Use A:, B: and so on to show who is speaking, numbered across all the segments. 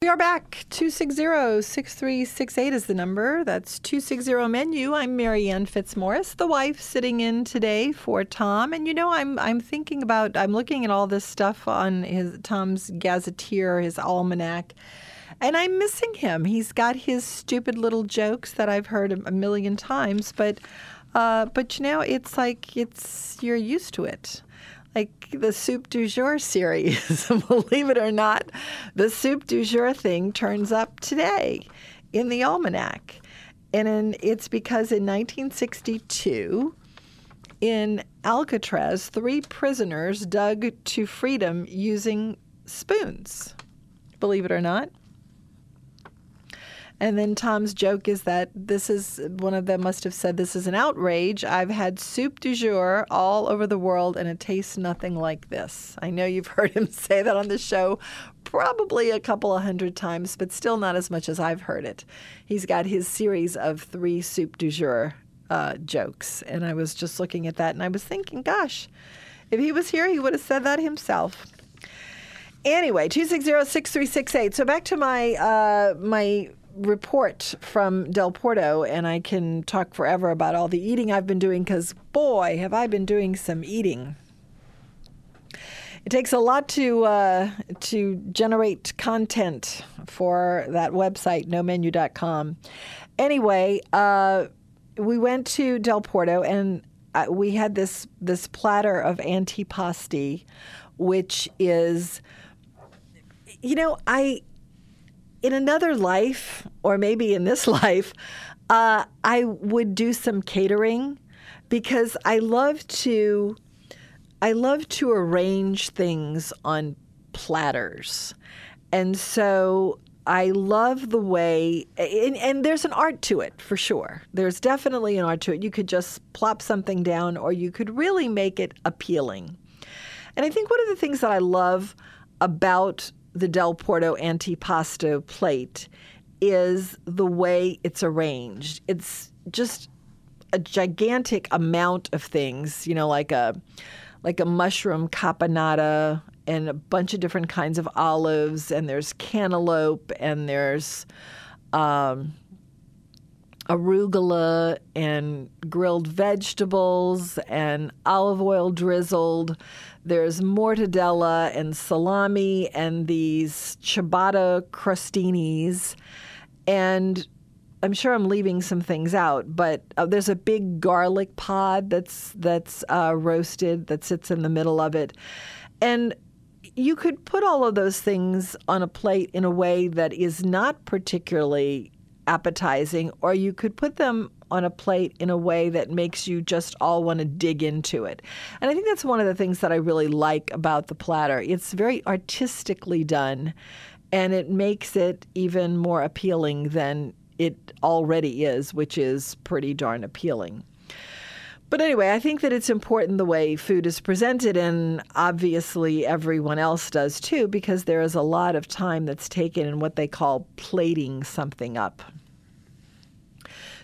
A: We are back. 260-6368 is the number. That's 260-MENU. I'm Mary Ann Fitzmorris, the wife sitting in today for Tom. And you know, I'm I'm thinking about I'm looking at all this stuff on his Tom's gazetteer, his almanac. And I'm missing him. He's got his stupid little jokes that I've heard a, a million times, but uh, but you know, it's like it's you're used to it like the soup du jour series. Believe it or not, the soup du jour thing turns up today in the almanac. And in, it's because in 1962, in Alcatraz, three prisoners dug to freedom using spoons. Believe it or not. And then Tom's joke is that this is one of them must have said, This is an outrage. I've had soup du jour all over the world and it tastes nothing like this. I know you've heard him say that on the show probably a couple of hundred times, but still not as much as I've heard it. He's got his series of three soup du jour uh, jokes. And I was just looking at that and I was thinking, gosh, if he was here, he would have said that himself. Anyway, 260-6368. So back to my uh, my report from Del Porto, and I can talk forever about all the eating I've been doing because, boy, have I been doing some eating. It takes a lot to uh, to generate content for that website, nomenu.com. Anyway, uh, we went to Del Porto and uh, we had this this platter of antipasti, which is, you know, I in another life, or maybe in this life, uh, I would do some catering because I love to. I love to arrange things on platters. And so I love the way, and, and, there's an art to it for sure. There's definitely an art to it. You could just plop something down, or you could really make it appealing. And I think one of the things that I love about the Del Porto antipasto plate is the way it's arranged. It's just a gigantic amount of things, you know, like a like a mushroom caponata and a bunch of different kinds of olives, and there's cantaloupe, and there's um, arugula and grilled vegetables and olive oil drizzled. There's mortadella and salami and these ciabatta crostinis. And I'm sure I'm leaving some things out, but uh, there's a big garlic pod that's that's uh, roasted that sits in the middle of it, and you could put all of those things on a plate in a way that is not particularly appetizing, or you could put them on a plate in a way that makes you just all want to dig into it. And I think that's one of the things that I really like about the platter. It's very artistically done, and it makes it even more appealing than it already is, which is pretty darn appealing. But anyway, I think that it's important the way food is presented, and obviously everyone else does too, because there is a lot of time that's taken in what they call plating something up.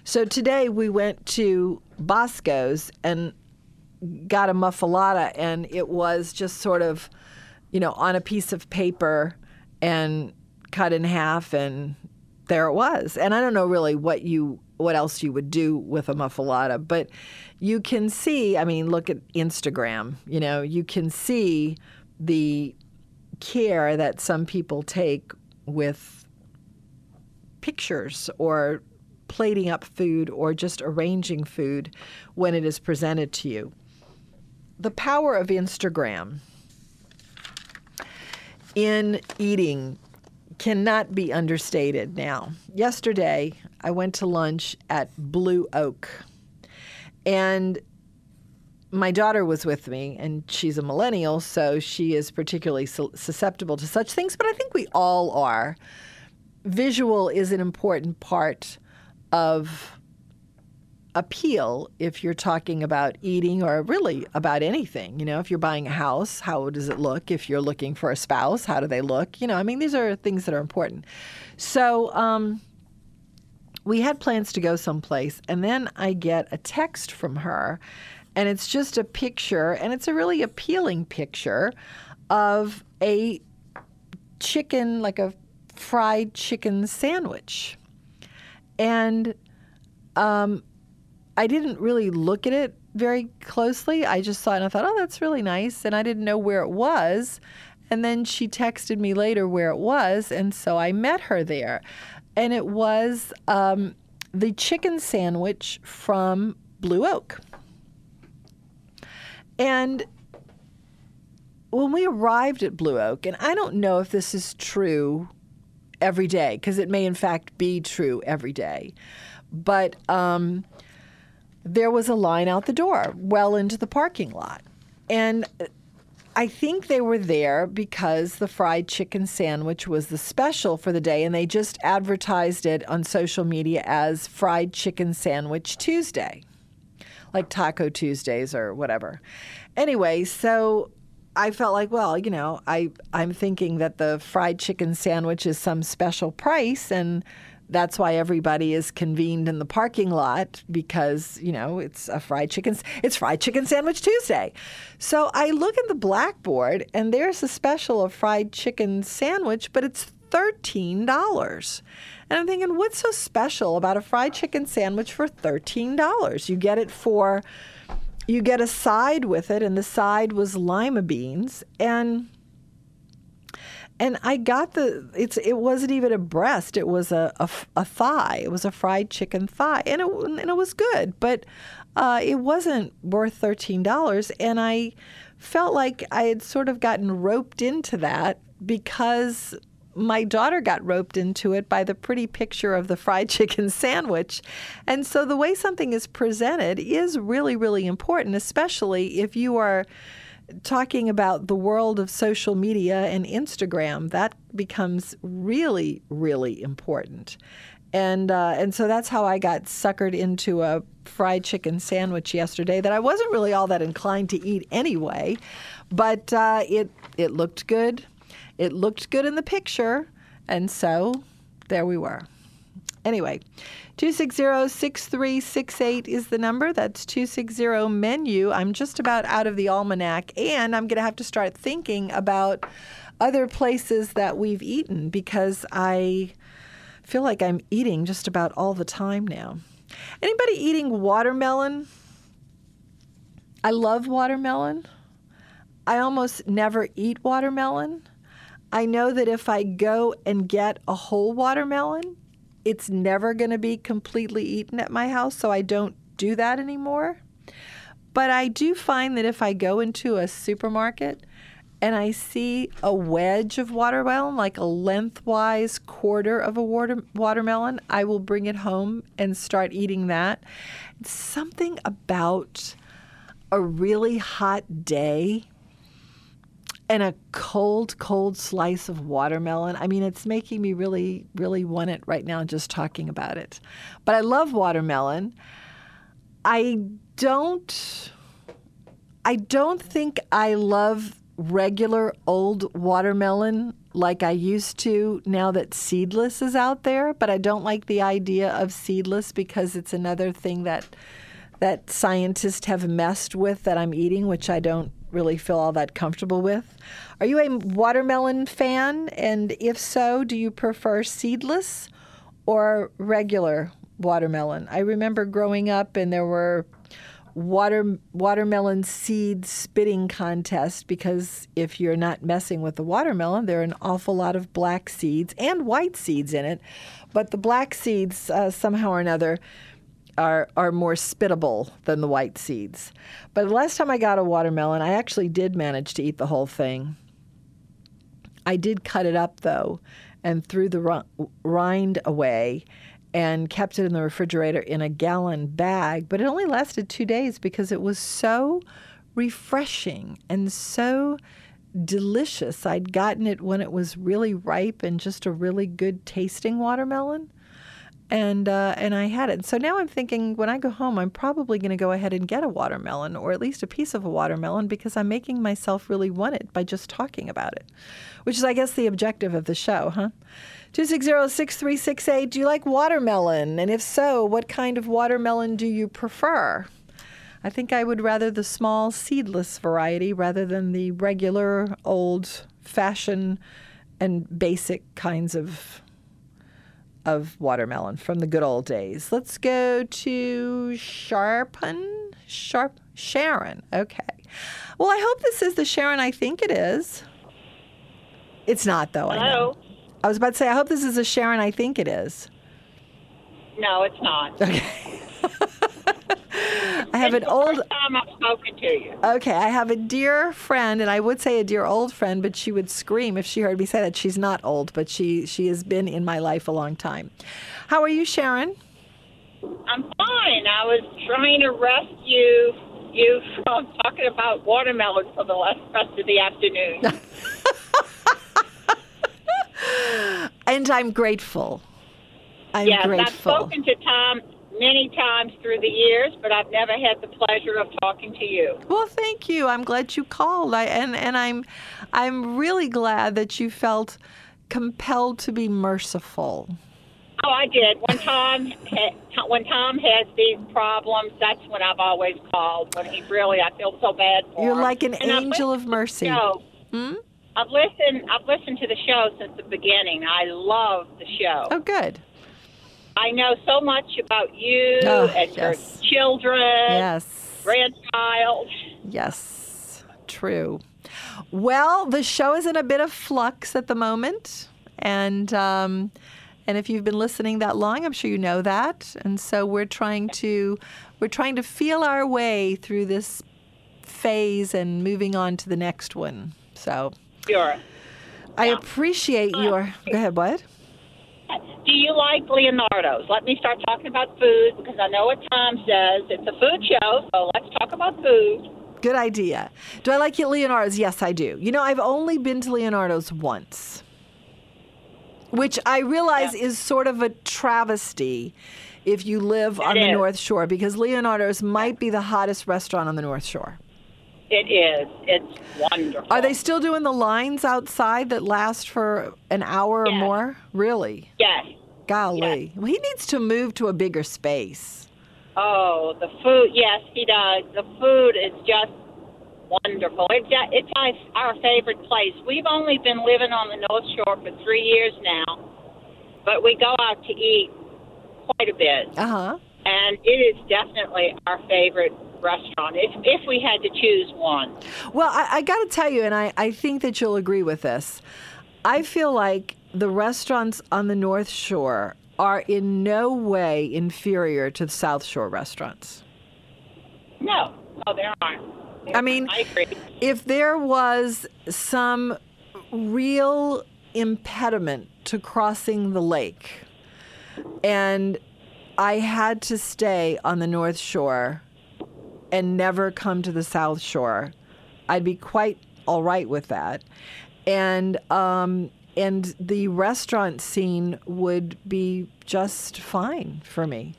A: So today we went to Bosco's and got a muffuletta, and it was just sort of, you know, on a piece of paper and cut in half, and there it was. And I don't know really what you what else you would do with a muffuletta, but you can see. I mean, look at Instagram. You know, you can see the care that some people take with pictures or plating up food or just arranging food when it is presented to you. The power of Instagram in eating cannot be understated now. Yesterday, I went to lunch at Blue Oak, and my daughter was with me, and she's a millennial, so she is particularly susceptible to such things, but I think we all are. Visual is an important part of appeal if you're talking about eating or really about anything. You know, if you're buying a house, how does it look? If you're looking for a spouse, how do they look? You know, I mean, these are things that are important. So, um, we had plans to go someplace, and then I get a text from her, and it's just a picture, and it's a really appealing picture of a chicken, like a fried chicken sandwich. And um, I didn't really look at it very closely. I just saw it and I thought, oh, that's really nice. And I didn't know where it was. And then she texted me later where it was. And so I met her there. And it was um, the chicken sandwich from Blue Oak. And when we arrived at Blue Oak, and I don't know if this is true every day, because it may in fact be true every day, but um, there was a line out the door, well into the parking lot. And I think they were there because the fried chicken sandwich was the special for the day, and they just advertised it on social media as Fried Chicken Sandwich Tuesday, like Taco Tuesdays or whatever. Anyway, so I felt like, well, you know, I I'm thinking that the fried chicken sandwich is some special price, and that's why everybody is convened in the parking lot because you know it's a fried chicken it's fried chicken sandwich tuesday. So i look at the blackboard and there's a special of fried chicken sandwich but it's $13 and i'm thinking what's so special about a fried chicken sandwich for $13 you get it for you get a side with it and the side was lima beans and and I got the it's it wasn't even a breast. It was a, a, a thigh. It was a fried chicken thigh. And it and it was good. But uh, it wasn't worth thirteen dollars. And I felt like I had sort of gotten roped into that because my daughter got roped into it by the pretty picture of the fried chicken sandwich. And so the way something is presented is really, really important, especially if you are talking about the world of social media and Instagram, that becomes really, really important. And uh, and so that's how I got suckered into a fried chicken sandwich yesterday that I wasn't really all that inclined to eat anyway, but uh, it it looked good. It looked good in the picture, and so there we were. Anyway, 260 6368 is the number. That's 260 menu. I'm just about out of the almanac, and I'm going to have to start thinking about other places that we've eaten because I feel like I'm eating just about all the time now. Anybody eating watermelon? I love watermelon. I almost never eat watermelon. I know that if I go and get a whole watermelon, it's never going to be completely eaten at my house, so I don't do that anymore. But I do find that if I go into a supermarket and I see a wedge of watermelon, like a lengthwise quarter of a water, watermelon, I will bring it home and start eating that. Something about a really hot day and a cold, cold slice of watermelon. I mean, it's making me really, really want it right now just talking about it. But I love watermelon. I don't. I don't think I love regular old watermelon like I used to now that seedless is out there, but I don't like the idea of seedless because it's another thing that that scientists have messed with that I'm eating, which I don't really feel all that comfortable with. Are you a watermelon fan? And if so, do you prefer seedless or regular watermelon? I remember growing up and there were water watermelon seed spitting contests because if you're not messing with the watermelon, there are an awful lot of black seeds and white seeds in it. But the black seeds, uh, somehow or another, are are more spittable than the white seeds. But the last time I got a watermelon, I actually did manage to eat the whole thing. I did cut it up though and threw the rind away and kept it in the refrigerator in a gallon bag. But it only lasted two days because it was so refreshing and so delicious. I'd gotten it when it was really ripe and just a really good tasting watermelon. And uh, and I had it. So now I'm thinking when I go home, I'm probably going to go ahead and get a watermelon or at least a piece of a watermelon because I'm making myself really want it by just talking about it, which is, I guess, the objective of the show, huh? 260-6368, do you like watermelon? And if so, what kind of watermelon do you prefer? I think I would rather the small seedless variety rather than the regular old fashioned and basic kinds of of watermelon from the good old days. Let's go to Sharpen. Sharp Sharon. Okay. Well, I hope this is the Sharon I think it is. It's not though, I know.
B: Hello?
A: I was about to say I hope this is the Sharon I think it is.
B: No, it's not.
A: Okay. I have an old
B: time I've spoken to you.
A: Okay, I have a dear friend, and I would say a dear old friend, but she would scream if she heard me say that. She's not old, but she she has been in my life a long time. How are you, Sharon?
B: I'm fine. I was trying to rescue you from talking about watermelon for the last rest of the afternoon.
A: And I'm grateful. I'm
B: yes, I've
A: grateful.
B: spoken to Tom many times through the years, but I've never had the pleasure of talking to you.
A: Well, thank you. I'm glad you called. I and and I'm I'm really glad that you felt compelled to be merciful.
B: Oh, I did. One time, ha- when Tom has these problems, that's when I've always called. When he really, I feel so bad for
A: You're
B: him.
A: like an
B: And
A: angel of
B: listened to the
A: mercy. Hmm?
B: I've listened. I've listened to the show since the beginning. I love the show.
A: Oh, good.
B: I know so much about you
A: Oh,
B: and
A: yes.
B: your children,
A: Yes.
B: grandchild.
A: Yes, true. Well, the show is in a bit of flux at the moment, and um, and if you've been listening that long, I'm sure you know that. And so we're trying to we're trying to feel our way through this phase and moving on to the next one. So
B: Sure.
A: I
B: Yeah.
A: appreciate your. Go ahead. What?
B: Do you like Leonardo's? Let me start talking about food because I know what Tom says. It's a food show, so let's talk about food.
A: Good idea. Do I like it Leonardo's? Yes, I do. You know, I've only been to Leonardo's once, which I realize is sort of a travesty if you live on the. North Shore because Leonardo's might be the hottest restaurant on the North Shore.
B: It is. It's wonderful.
A: Are they still doing the lines outside that last for an hour or more? Really?
B: Yes.
A: Golly. Well, he needs to move to a bigger space.
B: Oh, the food. Yes, he does. The food is just wonderful. It's our, our favorite place. We've only been living on the North Shore for three years now, but we go out to eat quite a bit,
A: Uh huh.
B: And it is definitely our favorite restaurant. If if we had to choose one,
A: Well, I, I got to tell you, and I, I think that you'll agree with this. I feel like the restaurants on the North Shore are in no way inferior to the South Shore restaurants.
B: no, no, there aren't.
A: I mean,
B: I agree.
A: If there was some real impediment to crossing the lake and I had to stay on the North Shore and never come to the South Shore, I'd be quite all right with that. And um, and the restaurant scene would be just fine for me.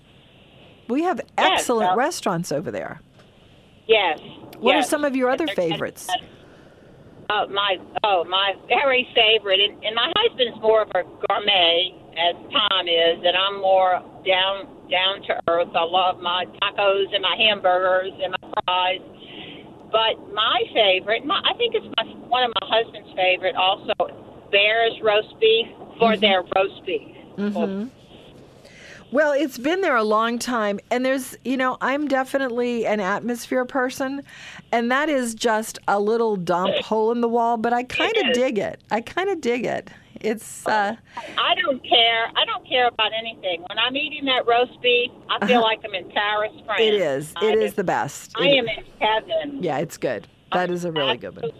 A: We have excellent
B: well-
A: restaurants over there.
B: Yes.
A: What are some of your other favorites?
B: Uh, my oh my very favorite, and, and my husband's more of a gourmet as Tom is, and I'm more down down to earth. I love my tacos and my hamburgers and my fries. But my favorite, my, I think it's my one of my husband's favorite, also Bear's roast beef for mm-hmm. their roast beef. Mm-hmm.
A: Well, it's been there a long time. And there's, you know, I'm definitely an atmosphere person. And that is just a little dump hole in the wall, but I kind of dig it. I kind of dig it. It's, uh,
B: I don't care. I don't care about anything. When I'm eating that roast beef, I feel like I'm in Paris, France.
A: it is.
B: I
A: It is
B: just-
A: the best.
B: I
A: It-
B: am in heaven.
A: Yeah, it's good. That is a really good one.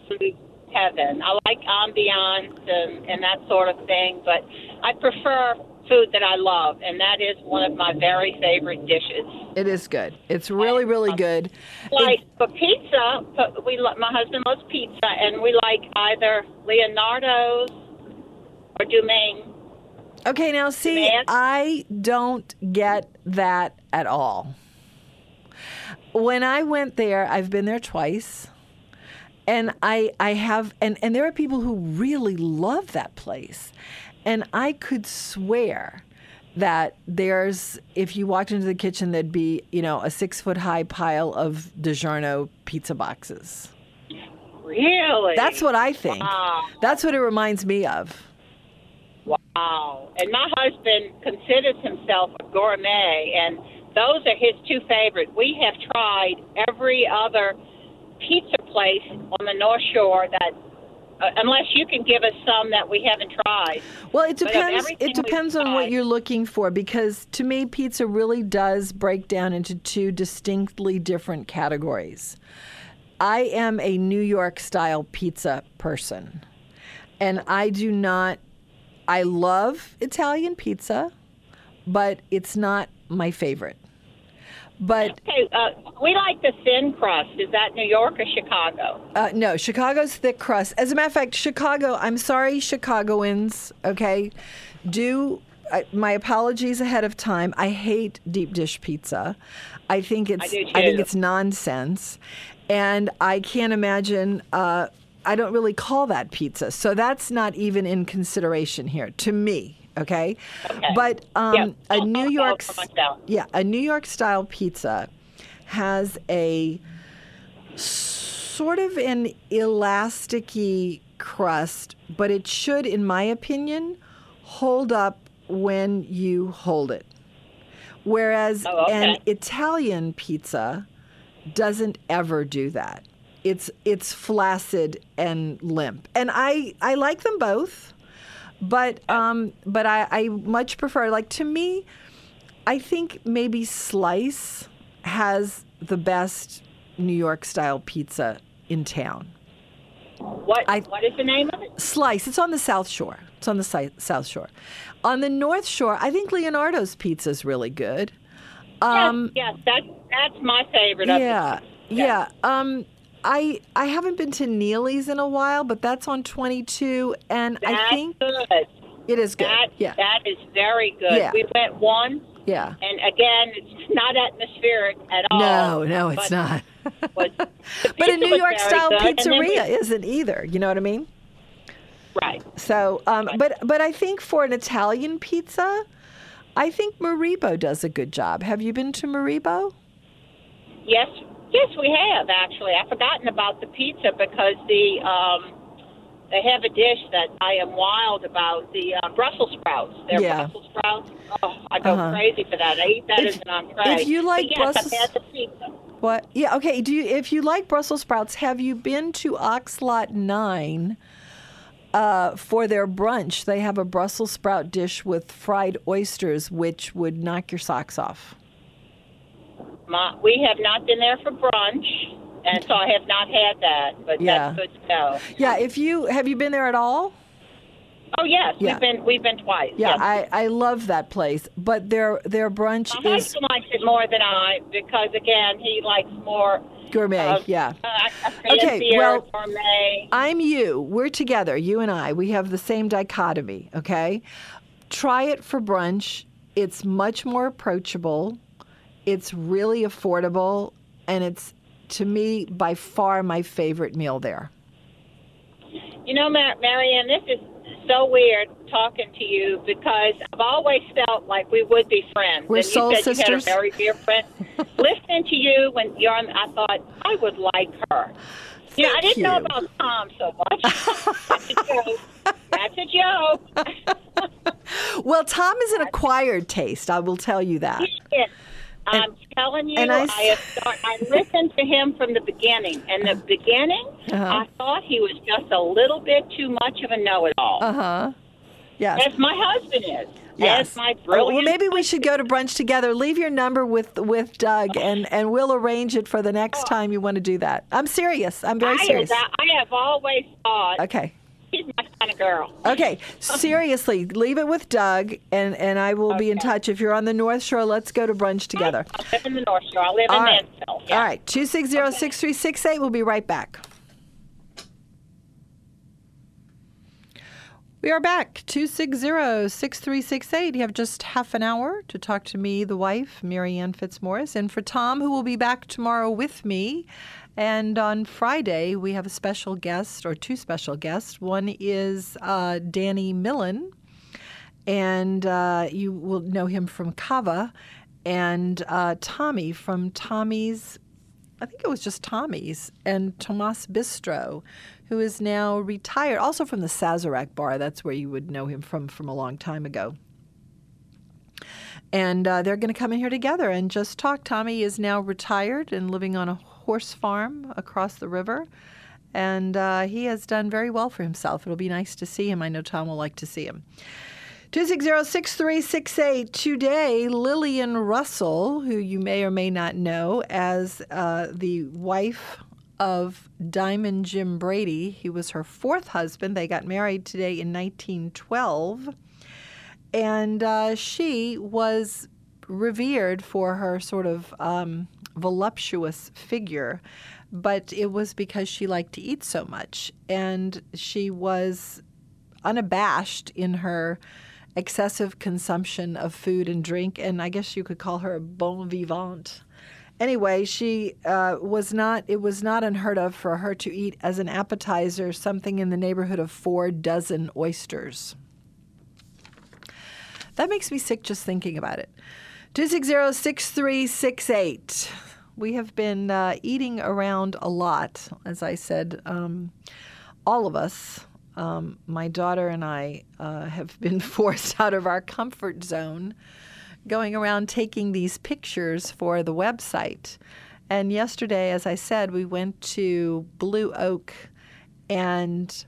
B: Heaven. I like ambiance and, and that sort of thing, but I prefer food that I love, and that is one of my very favorite dishes.
A: It is good. It's really, really good.
B: Like for pizza, we my husband loves pizza, and we like either Leonardo's or Domaine.
A: Okay, now see. I don't get that at all. When I went there, I've been there twice. And I I have and, and there are people who really love that place. And I could swear that there's if you walked into the kitchen there'd be, you know, a six foot high pile of DiGiorno pizza boxes.
B: Really?
A: That's what I think.
B: Wow.
A: That's what it reminds me of.
B: Wow. And my husband considers himself a gourmet, and those are his two favorite. We have tried every other pizza place on the North Shore that, uh, unless you can give us some that we haven't tried.
A: Well, it depends. It depends on what you're looking for because to me, pizza really does break down into two distinctly different categories. I am a New York style pizza person, and I do not. I love Italian pizza, but it's not my favorite. But
B: Okay, uh, we like the thin crust. Is that New York or Chicago?
A: Uh, no, Chicago's thick crust. As a matter of fact, Chicago, I'm sorry, Chicagoans, okay? Do uh, my apologies ahead of time. I hate deep dish pizza. I think it's
B: do
A: think it's nonsense. And I can't imagine uh, I don't really call that pizza. So that's not even in consideration here to me, okay?
B: Okay.
A: But um,
B: Yeah,
A: a
B: I'll-
A: New York
B: I'll for myself.
A: yeah, a New York style pizza has a sort of an elasticy crust, but it should, in my opinion, hold up when you hold it. Whereas
B: Oh, okay.
A: an Italian pizza doesn't ever do that. It's it's flaccid and limp. And I I like them both, but um but I, I much prefer like to me I think maybe Slice has the best New York style pizza in town.
B: What
A: I-
B: What is the name of it?
A: Slice, it's on the South Shore. It's on the si- South Shore. On the North Shore, I think Leonardo's pizza is really good. Um,
B: yes, yes, that that's my favorite.
A: yeah, yeah. Um, I I haven't been to Neely's in a while, but that's on 22, and
B: That's
A: I think
B: good.
A: it is good.
B: That
A: yeah,
B: that is very good.
A: Yeah.
B: We went once,
A: yeah.
B: and again, it's not atmospheric at all.
A: No, no, it's not.
B: was-
A: but a New York style
B: good, then we-
A: pizzeria isn't either. You know what I mean?
B: right.
A: So, um, but but I think for an Italian pizza, I think Maribo does a good job. Have you been to Maribo?
B: Yes, yes, we have actually. I've forgotten about the pizza because the um, they have a dish that I am wild about the uh, Brussels sprouts. They're
A: Yeah.
B: Brussels sprouts. Oh, I go
A: Uh-huh.
B: crazy for that. I eat that
A: If-
B: as an entree.
A: if you like
B: yes,
A: Brussels-
B: I've had the pizza.
A: What? Yeah. Okay. Do you, if you like Brussels sprouts, have you been to Oxlot Nine? Uh, for their brunch, they have a Brussels sprout dish with fried oysters, which would knock your socks off.
B: My, we have not been there for brunch, and so I have not had that. But
A: Yeah.
B: that's good to know.
A: Yeah. If you have you been there at all?
B: Oh yes,
A: Yeah.
B: we've been we've been twice.
A: Yeah,
B: yes.
A: I, I love that place, but their their brunch
B: My
A: is
B: husband likes it more than I because again he likes more
A: gourmet.
B: uh,
A: yeah.
B: uh,
A: Okay, well-
B: gourmet.
A: I'm you. We're together, you and I. We have the same dichotomy, okay? Try it for brunch. It's much more approachable. It's really affordable and it's to me by far my favorite meal there.
B: You know, Mar- Mary Ann, this is so weird talking to you because I've always felt like we would be friends.
A: We're
B: and you
A: soul
B: said
A: sisters.
B: you had a very dear friend. Listening to you when you're on, I thought I would like her. You know, I didn't know about Tom so much. That's a joke. That's a joke.
A: Well, Tom is an acquired taste, I will tell you that.
B: Yes. I'm telling you,
A: I,
B: I I, start, I listened to him from the beginning. And the beginning,
A: Uh-huh.
B: I thought he was just a little bit too much of a know-it-all.
A: Uh-huh. Yes.
B: As my husband is.
A: Yes. Oh,
B: brilliant.
A: well, maybe we should go to brunch together. Leave your number with with Doug, and and we'll arrange it for the next time you want to do that. I'm serious. I'm very
B: Oh. I,
A: serious.
B: have, I have always thought
A: Okay.
B: Kind of girl.
A: Okay. Seriously, leave it with Doug, and and I will be in touch. If you're on the North Shore, let's go to brunch together.
B: I live in the North Shore. I live
A: All
B: in
A: right.
B: Mansfield. Yeah.
A: All right. Two six zero six three six eight. We'll be right back. We are back. 260 6368. You have just half an hour to talk to me, the wife, Mary Ann Fitzmorris, and for Tom, who will be back tomorrow with me. And on Friday, we have a special guest, or two special guests. One is uh, Danny Millen, and uh, you will know him from Kava, and uh, Tommy from Tommy's I think it was just Tommy's and Tomas Bistro, who is now retired, also from the Sazerac bar. That's where you would know him from from a long time ago. And uh, they're going to come in here together and just talk. Tommy is now retired and living on a horse farm across the river. And uh, he has done very well for himself. It'll be nice to see him. I know Tom will like to see him. 260-6368. Today, Lillian Russell, who you may or may not know as uh, the wife of Diamond Jim Brady. He was her fourth husband. They got married today in 1912. And uh, she was revered for her sort of um, voluptuous figure, but it was because she liked to eat so much. And she was unabashed in her excessive consumption of food and drink, and I guess you could call her a bon vivant. Anyway, she uh, was not. It was not unheard of for her to eat as an appetizer something in the neighborhood of four dozen oysters. That makes me sick just thinking about it. 260-6368. We have been uh, eating around a lot, as I said. Um, all of us, um, my daughter and I, uh, have been forced out of our comfort zone, going around taking these pictures for the website. And yesterday, as I said, we went to Blue Oak and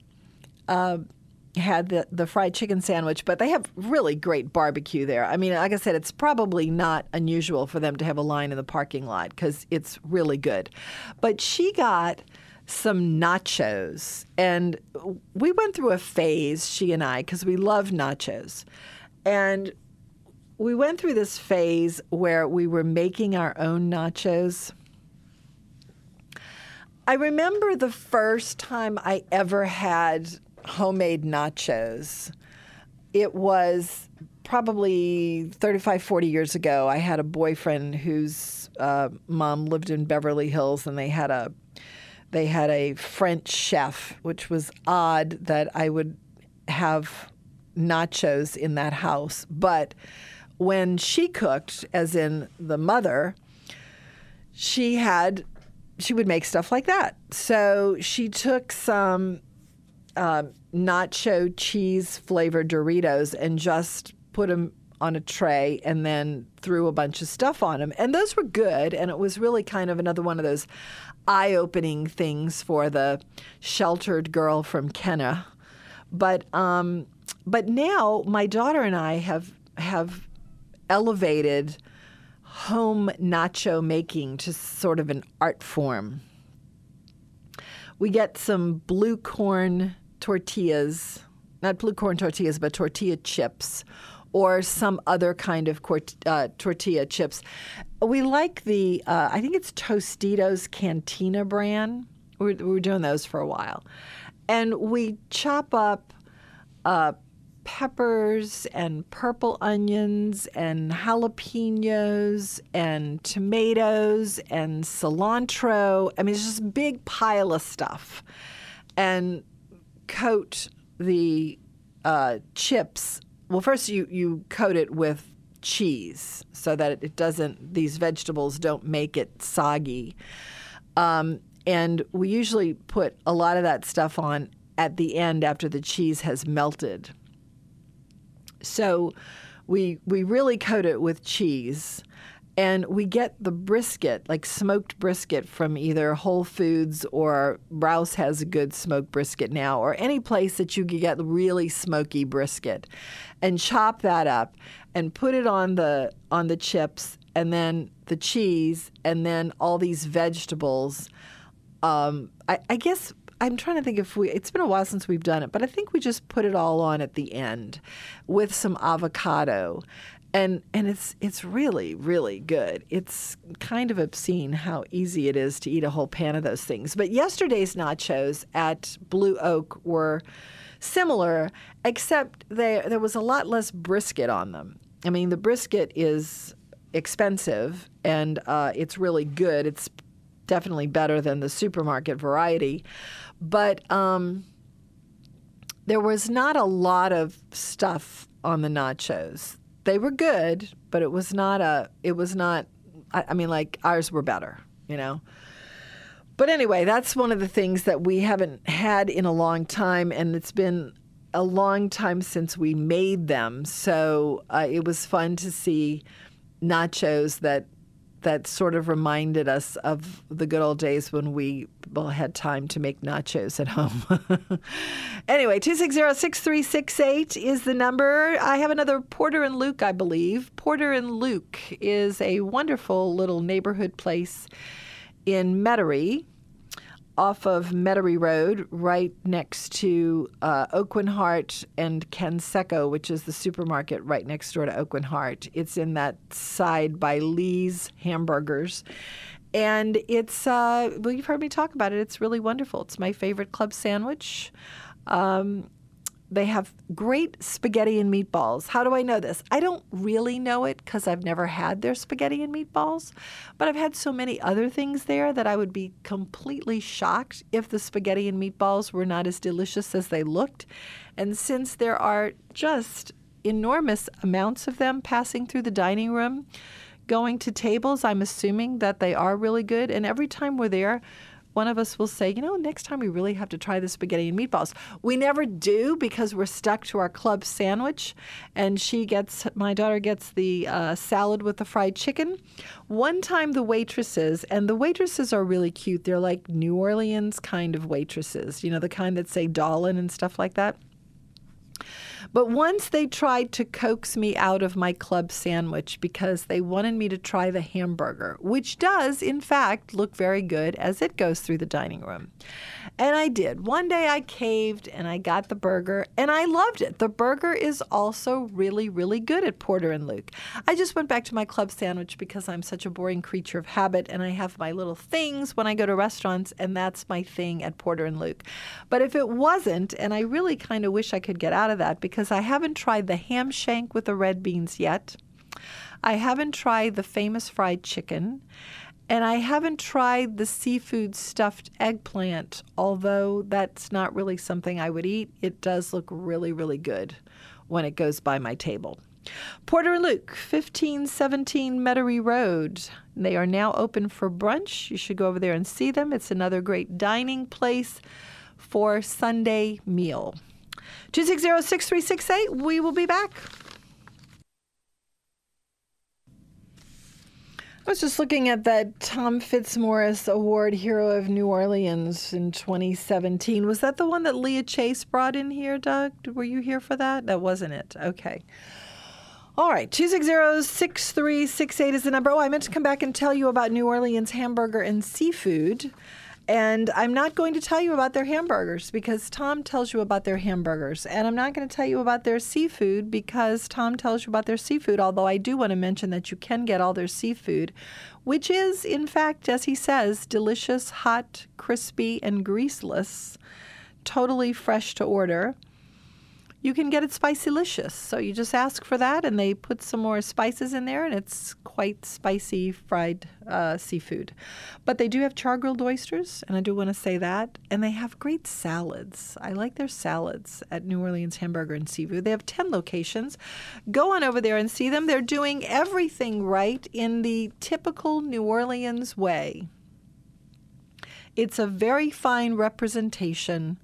A: uh, had the, the fried chicken sandwich, but they have really great barbecue there. I mean, like I said, it's probably not unusual for them to have a line in the parking lot because it's really good. But she got some nachos, and we went through a phase, she and I, because we love nachos. And we went through this phase where we were making our own nachos. I remember the first time I ever had homemade nachos. It was probably 35, 40 years ago. I had a boyfriend whose uh, mom lived in Beverly Hills, and they had a they had a French chef, which was odd that I would have nachos in that house. But when she cooked, as in the mother, she had she would make stuff like that. So she took some uh, nacho cheese flavored Doritos and just put them on a tray and then threw a bunch of stuff on them. And those were good. And it was really kind of another one of those eye opening things for the sheltered girl from Kenner. But um, but now my daughter and I have have elevated home nacho making to sort of an art form. We get some blue corn tortillas, not blue corn tortillas, but tortilla chips, or some other kind of uh, tortilla chips. We like the, uh, I think it's Tostitos Cantina brand. We were, we were doing those for a while. And we chop up uh, peppers and purple onions and jalapenos and tomatoes and cilantro. I mean, it's just a big pile of stuff. And coat the uh, chips. Well, first you, you coat it with cheese so that it doesn't, these vegetables don't make it soggy. Um, and we usually put a lot of that stuff on at the end after the cheese has melted. So we we really coat it with cheese, And we get the brisket, like smoked brisket from either Whole Foods or Rouse has a good smoked brisket now, or any place that you can get really smoky brisket, and chop that up and put it on the on the chips and then the cheese and then all these vegetables. Um, I, I guess I'm trying to think if we, it's been a while since we've done it, but I think we just put it all on at the end with some avocado. And, and it's it's really really good. It's kind of obscene how easy it is to eat a whole pan of those things. But yesterday's nachos at Blue Oak were similar, except they, there was a lot less brisket on them. I mean, the brisket is expensive and uh, it's really good. It's definitely better than the supermarket variety. But um, there was not a lot of stuff on the nachos. They were good, but it was not a. It was not. I, I mean, like ours were better, you know. But anyway, that's one of the things that we haven't had in a long time, and it's been a long time since we made them. So uh, it was fun to see nachos that that sort of reminded us of the good old days when we well, had time to make nachos at home. anyway, 260-6368 is the number. I have another Porter and Luke, I believe. Porter and Luke is a wonderful little neighborhood place in Metairie off of Metairie Road, right next to uh, Oakwin and Canseco, which is the supermarket right next door to Oakwin Hart. It's in that side by Lee's Hamburgers. And it's, uh, well, you've heard me talk about it. It's really wonderful. It's my favorite club sandwich. Um, they have great spaghetti and meatballs. How do I know this? I don't really know it because I've never had their spaghetti and meatballs, but I've had so many other things there that I would be completely shocked if the spaghetti and meatballs were not as delicious as they looked. And since there are just enormous amounts of them passing through the dining room, going to tables, I'm assuming that they are really good. And every time we're there, one of us will say, you know, next time we really have to try the spaghetti and meatballs. We never do because we're stuck to our club sandwich, and she gets, my daughter gets the uh, salad with the fried chicken. One time, the waitresses, and the waitresses are really cute. They're like New Orleans kind of waitresses, you know, the kind that say Dollin and stuff like that. But once they tried to coax me out of my club sandwich because they wanted me to try the hamburger, which does, in fact, look very good as it goes through the dining room. And I did. One day I caved and I got the burger and I loved it. The burger is also really, really good at Porter and Luke. I just went back to my club sandwich because I'm such a boring creature of habit and I have my little things when I go to restaurants, and that's my thing at Porter and Luke. But if it wasn't, and I really kind of wish I could get out of that because I haven't tried the ham shank with the red beans yet. I haven't tried the famous fried chicken. And I haven't tried the seafood stuffed eggplant, although that's not really something I would eat. It does look really, really good when it goes by my table. Porter and Luke, 1517 Metairie Road. They are now open for brunch. You should go over there and see them. It's another great dining place for Sunday meal. 260 6368. We will be back. I was just looking at that Tom Fitzmorris Award Hero of New Orleans in 2017. Was that the one that Leah Chase brought in here, Doug? Were you here for that? That wasn't it. Okay. All right, 260-6368 is the number. Oh, I meant to come back and tell you about New Orleans hamburger and seafood. And I'm not going to tell you about their hamburgers because Tom tells you about their hamburgers. And I'm not going to tell you about their seafood because Tom tells you about their seafood. Although I do want to mention that you can get all their seafood, which is, in fact, as he says, delicious, hot, crispy, and greaseless, totally fresh to order you can get it spicylicious. So you just ask for that, and they put some more spices in there, and it's quite spicy fried uh, seafood. But they do have char grilled oysters, and I do want to say that. And they have great salads. I like their salads at New Orleans Hamburger and Seafood. They have 10 locations. Go on over there and see them. They're doing everything right in the typical New Orleans way. It's a very fine representation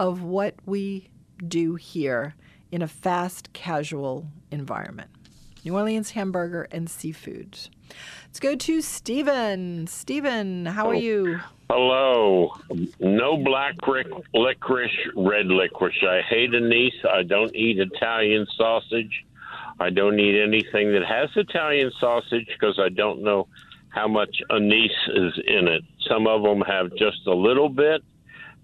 A: of what we do here in a fast casual environment. New Orleans hamburger and seafood. Let's go to Stephen. Stephen, how are oh, you?
C: Hello. No black ric- licorice, red licorice. I hate anise. I don't eat Italian sausage. I don't eat anything that has Italian sausage because I don't know how much anise is in it. Some of them have just a little bit,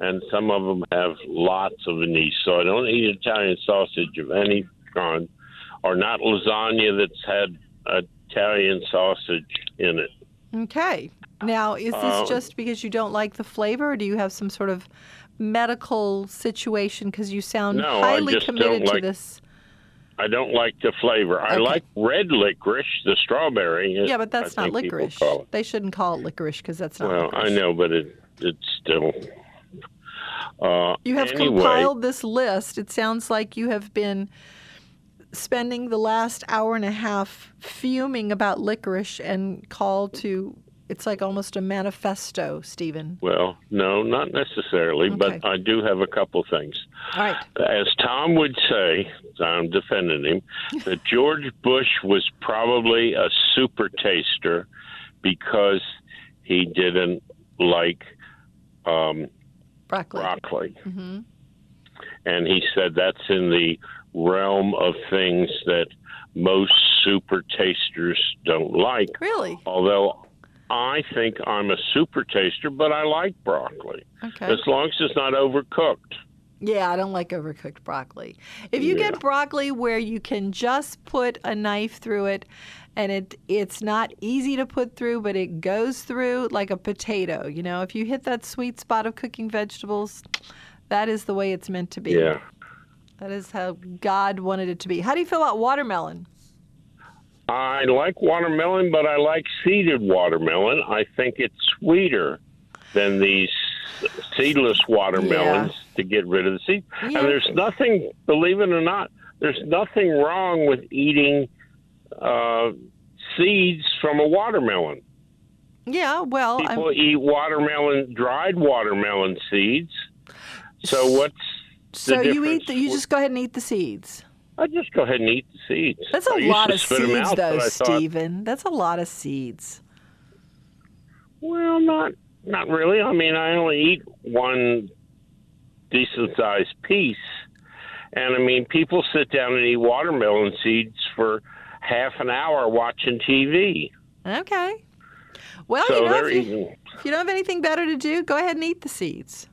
C: and some of them have lots of anise. So I don't eat Italian sausage of any kind, or not lasagna that's had Italian sausage in it.
A: Okay. Now, is this
C: Uh,
A: just because you don't like the flavor, or do you have some sort of medical situation? Because you sound
C: No, I
A: highly
C: just
A: committed
C: don't
A: to
C: like-
A: this.
C: I don't like the flavor. I like red licorice, the strawberry.
A: Yeah, but that's
C: I
A: not licorice. They shouldn't call it licorice because that's not
C: Well,
A: licorice.
C: I know, but it it's still. Uh,
A: You have
C: anyway,
A: compiled this list. It sounds like you have been spending the last hour and a half fuming about licorice and called to. It's like almost a manifesto, Stephen.
C: Well, no, not necessarily,
A: Okay.
C: but I do have a couple things.
A: All right.
C: As Tom would say, I'm defending him, that George Bush was probably a super taster because he didn't like um,
A: Broccoli.
C: broccoli.
A: hmm
C: And he said that's in the realm of things that most super tasters don't like.
A: Really?
C: Although I think I'm a super taster, but I like broccoli
A: Okay.
C: as long as it's not overcooked.
A: Yeah, I don't like overcooked broccoli. If you
C: Yeah.
A: get broccoli where you can just put a knife through it and it it's not easy to put through but it goes through like a potato, you know, if you hit that sweet spot of cooking vegetables, that is the way it's meant to be.
C: Yeah.
A: That is how God wanted it to be. How do you feel about watermelon?
C: I like watermelon, but I like seeded watermelon. I think it's sweeter than these seedless watermelons to get rid of the seed.
A: Yeah.
C: And there's nothing, believe it or not, there's nothing wrong with eating uh, seeds from a watermelon.
A: Yeah, well, I'm,
C: People eat watermelon, dried watermelon seeds. So what's
A: so you eat the, you just go ahead and eat the seeds.
C: I just go ahead and eat the seeds.
A: That's a
C: I
A: lot of seeds
C: out,
A: though,
C: thought,
A: Stephen. That's a lot of seeds.
C: Well, not not really. I mean, I only eat one decent sized piece, and I mean, people sit down and eat watermelon seeds for half an hour watching TV.
A: Okay. Well,
C: so
A: you know, if you, if you don't have anything better to do, go ahead and eat the seeds.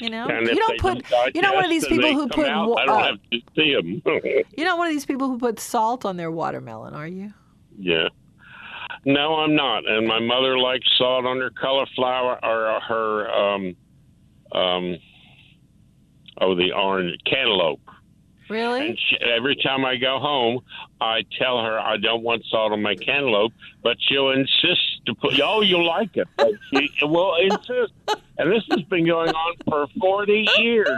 A: You know,
C: And
A: you don't put.
C: don't
A: You're not one of these people who put.
C: Out,
A: wa-
C: I don't
A: uh,
C: have to see them.
A: You're not one of these people who put salt on their watermelon, are you?
C: yeah. No, I'm not. And my mother likes salt on her cauliflower or her um um oh the orange cantaloupe.
A: Really?
C: And she, every time I go home, I tell her I don't want salt on my cantaloupe, but she'll insist to put. Oh, you'll like it. But she will insist, and this has been going on for forty years.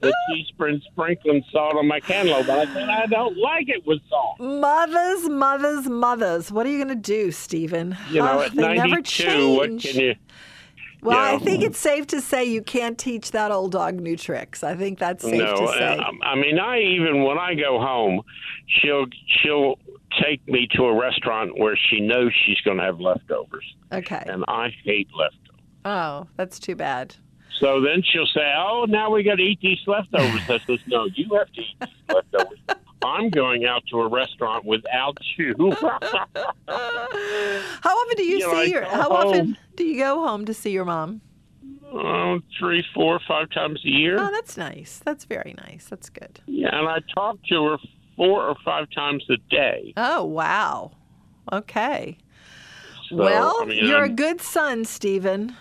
C: That she's been sprinkling salt on my cantaloupe, and I said I don't like it with salt.
A: Mothers, mothers, mothers. What are you going to do, Stephen?
C: You know,
A: Oh,
C: at ninety-two, what can you?
A: Well, I think it's safe to say you can't teach that old dog new tricks. I think that's safe
C: no,
A: to say.
C: uh, I mean, I even when I go home, she'll she'll take me to a restaurant where she knows she's going to have leftovers,
A: okay.
C: and I hate leftovers.
A: Oh, that's too bad.
C: So then she'll say, "Oh, now we got to eat these leftovers." I says, "No, you have to eat these leftovers. I'm going out to a restaurant without you."
A: How often do you,
C: You
A: see
C: I
A: your?
C: go
A: How
C: home.
A: often do you go home to see your mom?
C: oh, three, four, five times a year.
A: Oh, that's nice. That's very nice. That's good.
C: Yeah, and I talk to her four or five times a day.
A: Oh, wow. Okay.
C: So,
A: well,
C: I mean,
A: you're a
C: I'm-
A: good son, Stephen.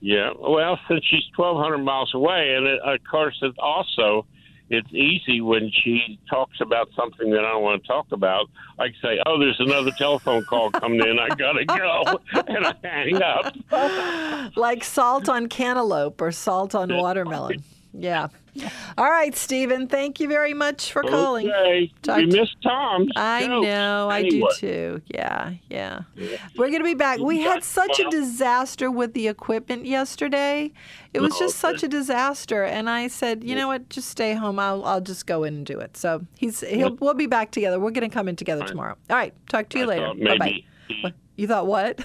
C: Yeah, well, since she's twelve hundred miles away, and it, of course, it's also it's easy when she talks about something that I don't want to talk about. I can say, "Oh, there's another telephone call coming in. I gotta go," and I hang up.
A: Like salt on cantaloupe or salt on watermelon. Yeah. All right, Stephen. Thank you very much for calling.
C: Okay.
A: Talk
C: we
A: to-
C: missed Tom's.
A: I know, I do too. Yeah, yeah. We're going to be back. We had such a disaster with the equipment yesterday. It was just such a disaster, and I said, you know what? Just stay home. I'll I'll just go in and do it. So he's he'll we'll be back together. We're going to come in together tomorrow. All right. Talk to you
C: I
A: later. Bye bye. You thought what?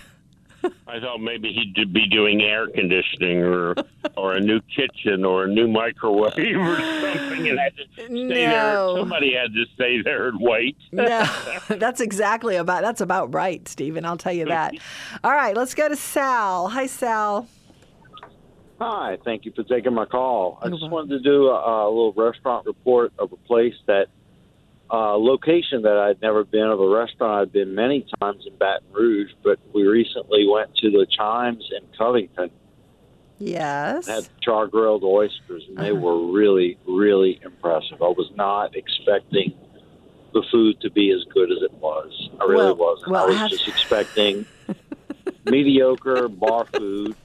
C: I thought maybe he'd be doing air conditioning or or a new kitchen or a new microwave or something, and had to stay there. Somebody had to stay there and wait.
A: No, that's exactly about that's about right, Stephen. I'll tell you that. All right, let's go to Sal. Hi, Sal.
D: Hi, thank you for taking my call. I just wanted to do a, a little restaurant report of a place that uh, location that I'd never been of a restaurant I'd been many times in Baton Rouge, but we recently went to the Chimes in Covington.
A: Yes.
D: Had char grilled oysters, and they
A: Uh-huh.
D: were really, really impressive. I was not expecting the food to be as good as it was. I really
A: Well-
D: wasn't.
A: well,
D: I
A: I
D: was
A: have-
D: just expecting mediocre bar food,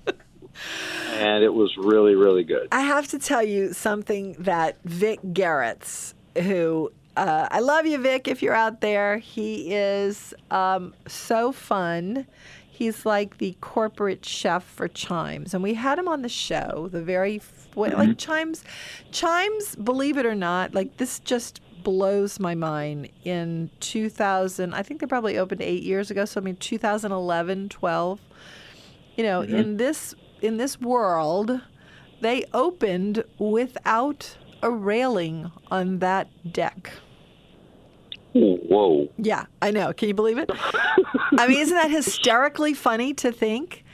D: and it was really, really good.
A: I have to tell you something that Vic Garrett's, who uh, I love you, Vic, if you're out there. He is um, so fun. He's like the corporate chef for Chimes, and we had him on the show. The very what- like Chimes, Chimes. Believe it or not, like this just blows my mind. In 2000, I think they probably opened eight years ago. So I mean, 2011, 12 you know in this in this world they opened without a railing on that deck
D: Whoa.
A: yeah i know. Can you believe it? I mean isn't that hysterically funny to think?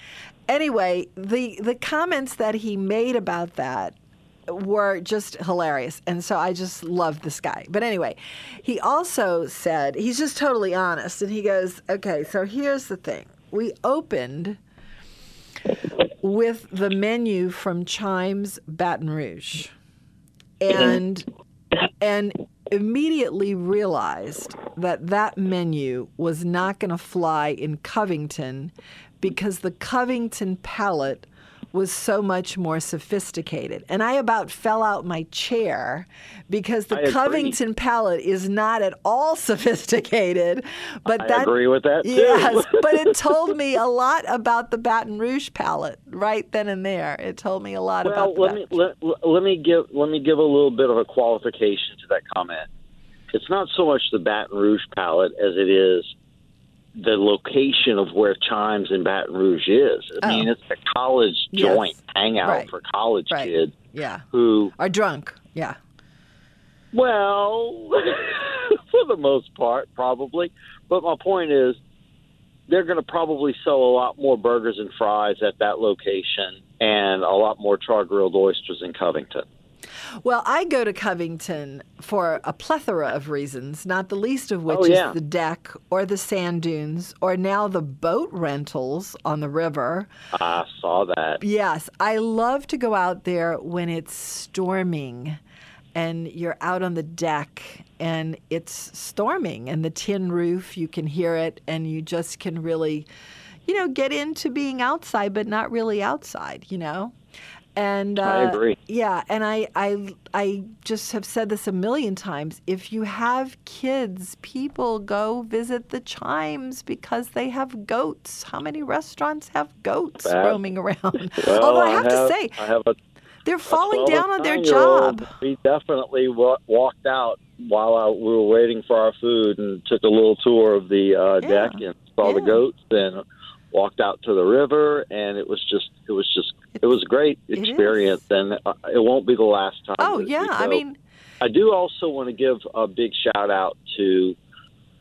A: Anyway the the comments that he made about that were just hilarious and so i just love this guy. But anyway he also said he's just totally honest and he goes okay so here's the thing. We opened with the menu from Chimes Baton Rouge mm-hmm. and and immediately realized that that menu was not going to fly in Covington because the Covington palate was so much more sophisticated. And I about fell out my chair because the
D: I agree.
A: Covington palate is not at all sophisticated. But
D: I
A: that
D: agree with that, too.
A: Yes, but it told me a lot about the Baton Rouge palate right then and there. It told me a lot
D: Well,
A: about the
D: let me let, let me give let me give a little bit of a qualification to that comment. It's not so much the Baton Rouge palette as it is the location of where Chimes in Baton Rouge is. I mean,
A: Oh.
D: it's a college
A: Yes.
D: joint hangout
A: Right.
D: for college
A: Right.
D: kids
A: Yeah.
D: who,
A: Are drunk. Yeah.
D: well, for the most part, probably. But my point is, they're going to probably sell a lot more burgers and fries at that location and a lot more char grilled oysters in Covington.
A: Well, I go to Covington for a plethora of reasons, not the least of which
D: Oh, yeah.
A: is the deck or the sand dunes or now the boat rentals on the river.
D: I saw that.
A: Yes, I love to go out there when it's storming and you're out on the deck and it's storming and the tin roof, you can hear it and you just can really, you know, get into being outside but not really outside, you know? And uh,
D: I agree.
A: Yeah, and I, I I just have said this a million times. If you have kids, people go visit the chimes because they have goats. How many restaurants have goats roaming around?
D: Well,
A: Although I have,
D: have,
A: to say,
D: I have a
A: they're falling
D: 12
A: down on their job.
D: We definitely wa- walked out while I, we were waiting for our food and took a little tour of the uh,
A: Yeah.
D: deck and saw the goats and walked out to the river and it was just it was just it was a great experience and uh, it won't be the last time.
A: Oh yeah, I mean,
D: I do also want to give a big shout out to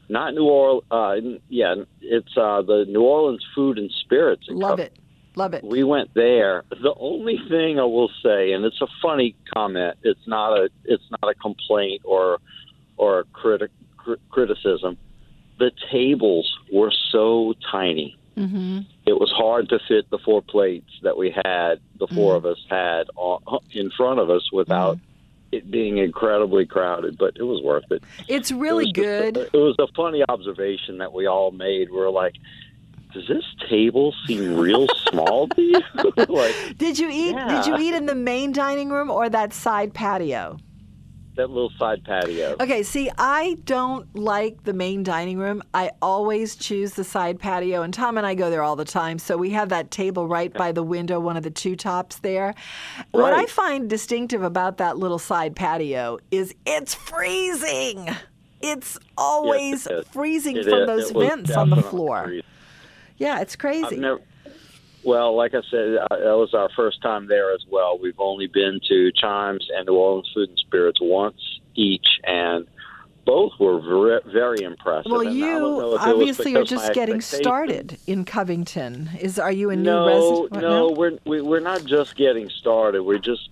D: not New Orleans. Uh, yeah, it's uh, the New Orleans Food and Spirits.
A: love
D: Covington.
A: it, love it.
D: We went there. The only thing I will say, and it's a funny comment. It's not a. It's not a complaint or or a critic cri- criticism. The tables were so tiny.
A: Hmm
D: It was hard to fit the four plates that we had. The four
A: Mm.
D: of us had in front of us without it being incredibly crowded. But it was worth it.
A: It's
D: It
A: really
D: just a-
A: good.
D: it was a funny observation that we all made. We're like, does this table seem real small to you? like
A: Did you eat? Did you eat in the main dining room or that side patio?
D: That little side patio.
A: Okay, see, I don't like the main dining room. I always choose the side patio, and Tom and I go there all the time. So we have that table right by the window, one of the two tops there. What I find distinctive about that little side patio is it's freezing. It's always
D: it is.
A: freezing
D: It
A: from
D: is-
A: those
D: it
A: vents on the floor.
D: freezing.
A: Yeah, it's crazy.
D: Well, like I said, uh, that was our first time there as well. We've only been to Chimes and New Orleans Food and Spirits once each, and both were very, very impressive.
A: well,
D: And I don't know
A: you
D: if it was
A: obviously are just getting started in Covington. Is are you a new
D: No,
A: resident? what,
D: no, we're we, we're not just getting started. We're just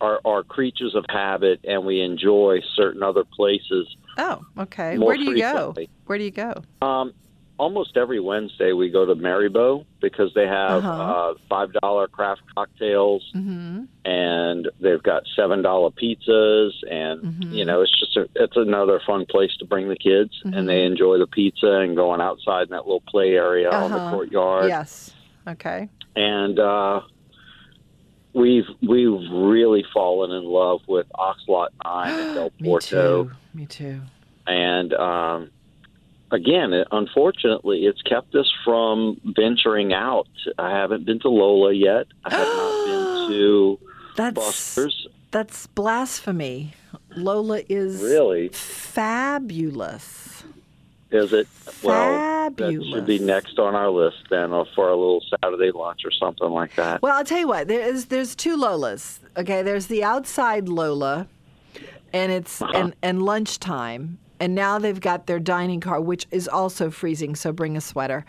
D: are, are creatures of habit, and we enjoy certain other places.
A: Oh, okay. Where do you go? Where do you go?
D: Um, almost every Wednesday we go to Meribo because they have
A: Uh-huh.
D: uh, five dollar craft cocktails,
A: Mm-hmm.
D: and they've got seven dollar pizzas, and
A: Mm-hmm.
D: you know it's just a, it's another fun place to bring the kids, and they enjoy the pizza and going outside in that little play area on the
A: Uh-huh.
D: courtyard,
A: Yes. Okay.
D: and uh, we've we've really fallen in love with Oxlot Nine and Del Porto.
A: Me too. Me too.
D: and um, again, unfortunately, it's kept us from venturing out. I haven't been to Lola yet. I have not been to
A: That's
D: Buster's.
A: that's blasphemy. Lola is
D: Really,
A: fabulous.
D: is it? Well, that
A: Fabulous.
D: should be next on our list then, for a little Saturday lunch or something like that.
A: Well, I'll tell you what. There is there's two Lolas. Okay, there's the outside Lola, and it's
D: Uh-huh.
A: and and lunchtime. And now they've got their dining car, which is also freezing. So bring a sweater.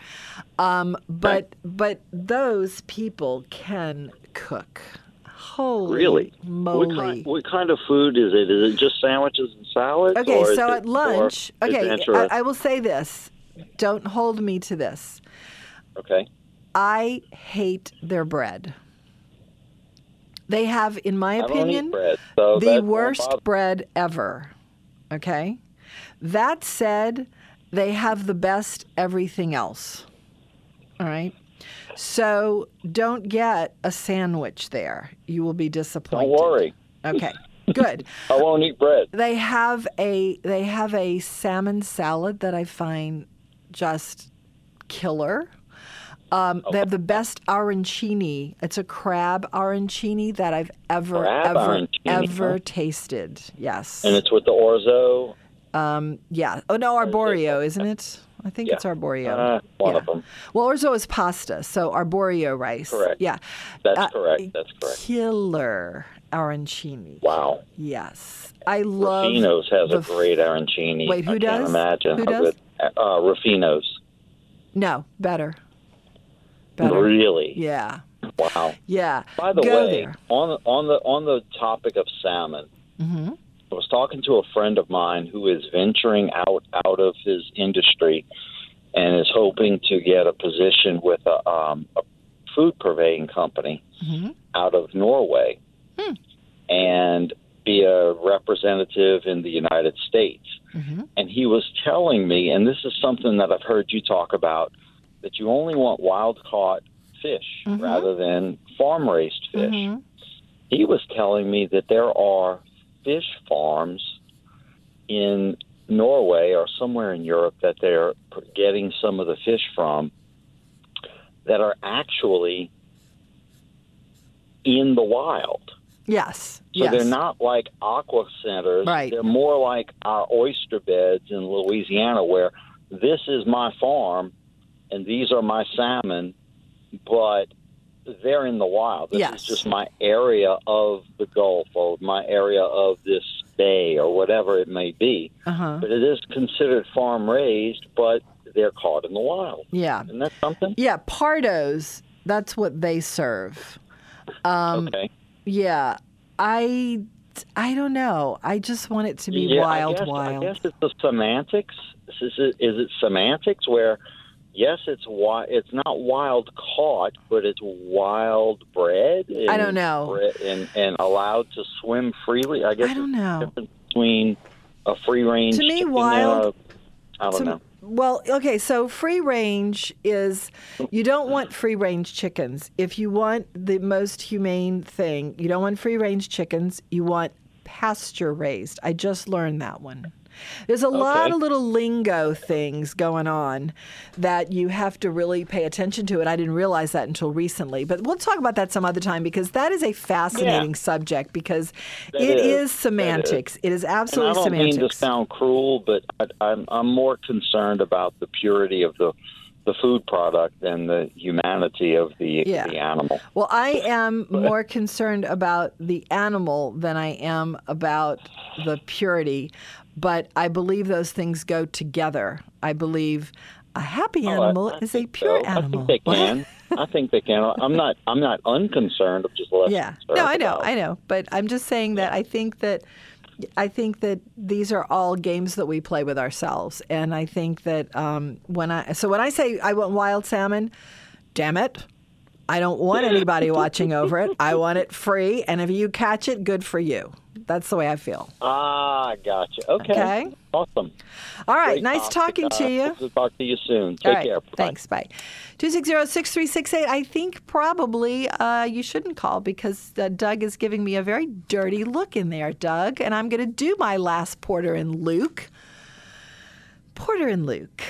A: Um, but but those people can cook. Holy
D: Really?
A: moly!
D: What kind, what kind of food is it? Is it just sandwiches and salads?
A: Okay, so at lunch, okay. I, I will say this. Don't hold me to this.
D: okay.
A: I hate their bread. They have, in my
D: I
A: opinion,
D: bread, so
A: the worst bread ever. Okay? That said, they have the best everything else. All right? So don't get a sandwich there. You will be disappointed.
D: Don't worry.
A: Okay. Good.
D: I won't eat bread.
A: They have a they have a salmon salad that I find just killer. Um, they have the best arancini. It's a crab arancini that I've ever
D: Crab
A: ever
D: arancini,
A: ever tasted. Yes.
D: And it's with the orzo.
A: Yeah. Oh no, arborio, isn't it? I think
D: Yeah.
A: it's arborio.
D: Uh, one
A: yeah.
D: of them.
A: Well, orzo is pasta, so arborio rice.
D: Correct.
A: Yeah.
D: That's
A: Uh,
D: correct. That's correct.
A: Killer arancini.
D: Wow.
A: Yes. I love
D: Rufino's has
A: the
D: a great arancini.
A: Wait, who
D: I
A: does?
D: Can't imagine
A: Who does?
D: good. Uh, Rufino's.
A: No, better. Better.
D: Really?
A: Yeah.
D: Wow.
A: Yeah.
D: By the
A: Go
D: way,
A: there.
D: on the, on the on the topic of salmon,
A: Mm-hmm.
D: I was talking to a friend of mine who is venturing out out of his industry and is hoping to get a position with a, um, a food purveying company
A: Mm-hmm.
D: out of Norway
A: Hmm.
D: and be a representative in the United States.
A: Mm-hmm.
D: And he was telling me, and this is something that I've heard you talk about, that you only want wild caught fish
A: Mhm.
D: rather than farm raised fish.
A: Mhm.
D: He was telling me that there are fish farms in Norway or somewhere in Europe that they're getting some of the fish from that are actually in the wild.
A: Yes.
D: So
A: yes.
D: they're not like aqua centers.
A: Right.
D: They're more like our oyster beds in Louisiana where this is my farm and these are my salmon, but they're in the wild. This
A: Yes.
D: is just my area of the Gulf or my area of this bay or whatever it may be.
A: Uh-huh.
D: But it is considered farm raised, but they're caught in the wild.
A: Yeah.
D: Isn't that something?
A: Yeah. Pardos. That's what they serve. Um,
D: okay.
A: Yeah. I. I don't know. I just want it to be
D: yeah,
A: wild,
D: I guess,
A: wild.
D: I guess it's the semantics. Is it, is it semantics where, yes, it's wi- It's not wild caught, but it's wild bred. And
A: I don't know.
D: And and allowed to swim freely. I guess
A: I don't know.
D: difference between a free range
A: To me, wild-
D: a- I don't
A: to,
D: know.
A: Well, okay, so free range is you don't want free range chickens. If you want the most humane thing, you don't want free range chickens, you want pasture raised. I just learned that one. There's a lot of little lingo things going on that you have to really pay attention to. And I didn't realize that until recently. But we'll talk about that some other time because that is a fascinating subject because
D: That
A: it
D: is.
A: is
D: That is.
A: semantics. It is absolutely
D: And I don't
A: semantics.
D: mean to sound cruel, but I, I'm I'm more concerned about the purity of the the food product than the humanity of the
A: Yeah.
D: the animal.
A: Well, I am more concerned about the animal than I am about the purity, but I believe those things go together. I believe a happy
D: Oh, I-
A: animal
D: I
A: is a pure
D: so.
A: animal.
D: I think they can. I think they can. I'm not. I'm not unconcerned. I'm just less.
A: yeah. No, I know,
D: about-
A: I know, but I'm just saying that I think that I think that these are all games that we play with ourselves, and I think that um, when I so when I say I want wild salmon, damn it. I don't want anybody watching over it. I want it free, and if you catch it, good for you. That's the way I feel.
D: Ah, gotcha. Okay.
A: Okay.
D: Awesome.
A: All right,
D: Great
A: nice
D: topic.
A: talking to
D: Uh,
A: you.
D: hope to talk to you soon. Take
A: right,
D: care. Bye.
A: thanks. Bye. Two six zero six three six eight. I think probably uh, you shouldn't call because uh, Doug is giving me a very dirty look in there, Doug, and I'm going to do my last Porter and Luke. Porter and Luke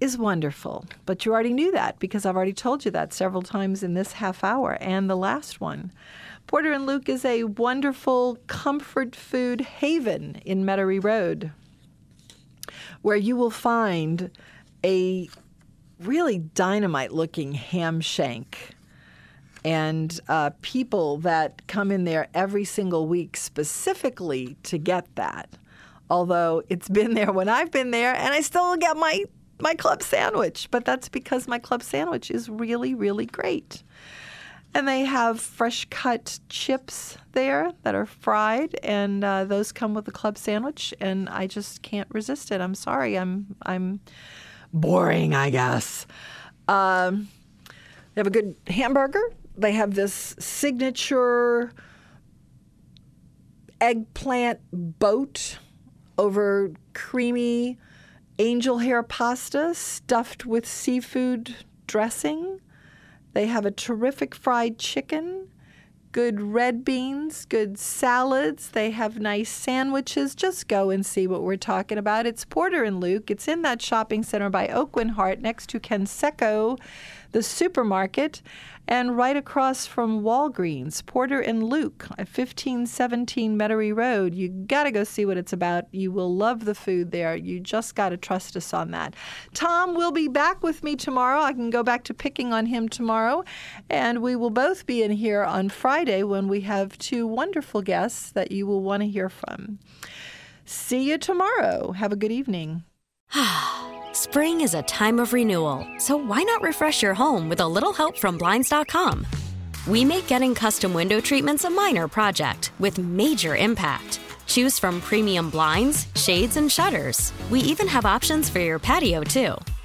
A: is wonderful, but you already knew that because I've already told you that several times in this half hour and the last one. Porter and Luke is a wonderful comfort food haven in Metairie Road where you will find a really dynamite looking ham shank and uh, people that come in there every single week specifically to get that. Although it's been there when I've been there, and I still get my my club sandwich, but that's because my club sandwich is really, really great. And they have fresh cut chips there that are fried, and uh, those come with the club sandwich. And I just can't resist it. I'm sorry. I'm I'm boring, I guess. Um, they have a good hamburger. They have this signature eggplant boat over creamy angel hair pasta stuffed with seafood dressing. They have a terrific fried chicken, good red beans, good salads. They have nice sandwiches. Just go and see what we're talking about. It's Porter and Luke. It's in that shopping center by Oakland Heart next to Kenseco, the supermarket, and right across from Walgreens. Porter and Luke at 1517 Metairie Road. You got to go see what it's about. You will love the food there. You just got to trust us on that. Tom will be back with me tomorrow. I can go back to picking on him tomorrow. And we will both be in here on Friday when we have two wonderful guests that you will want to hear from. See you tomorrow. Have a good evening.
E: Spring is a time of renewal, so why not refresh your home with a little help from Blinds.com? We make getting custom window treatments a minor project with major impact. Choose from premium blinds, shades, and shutters. We even have options for your patio, too.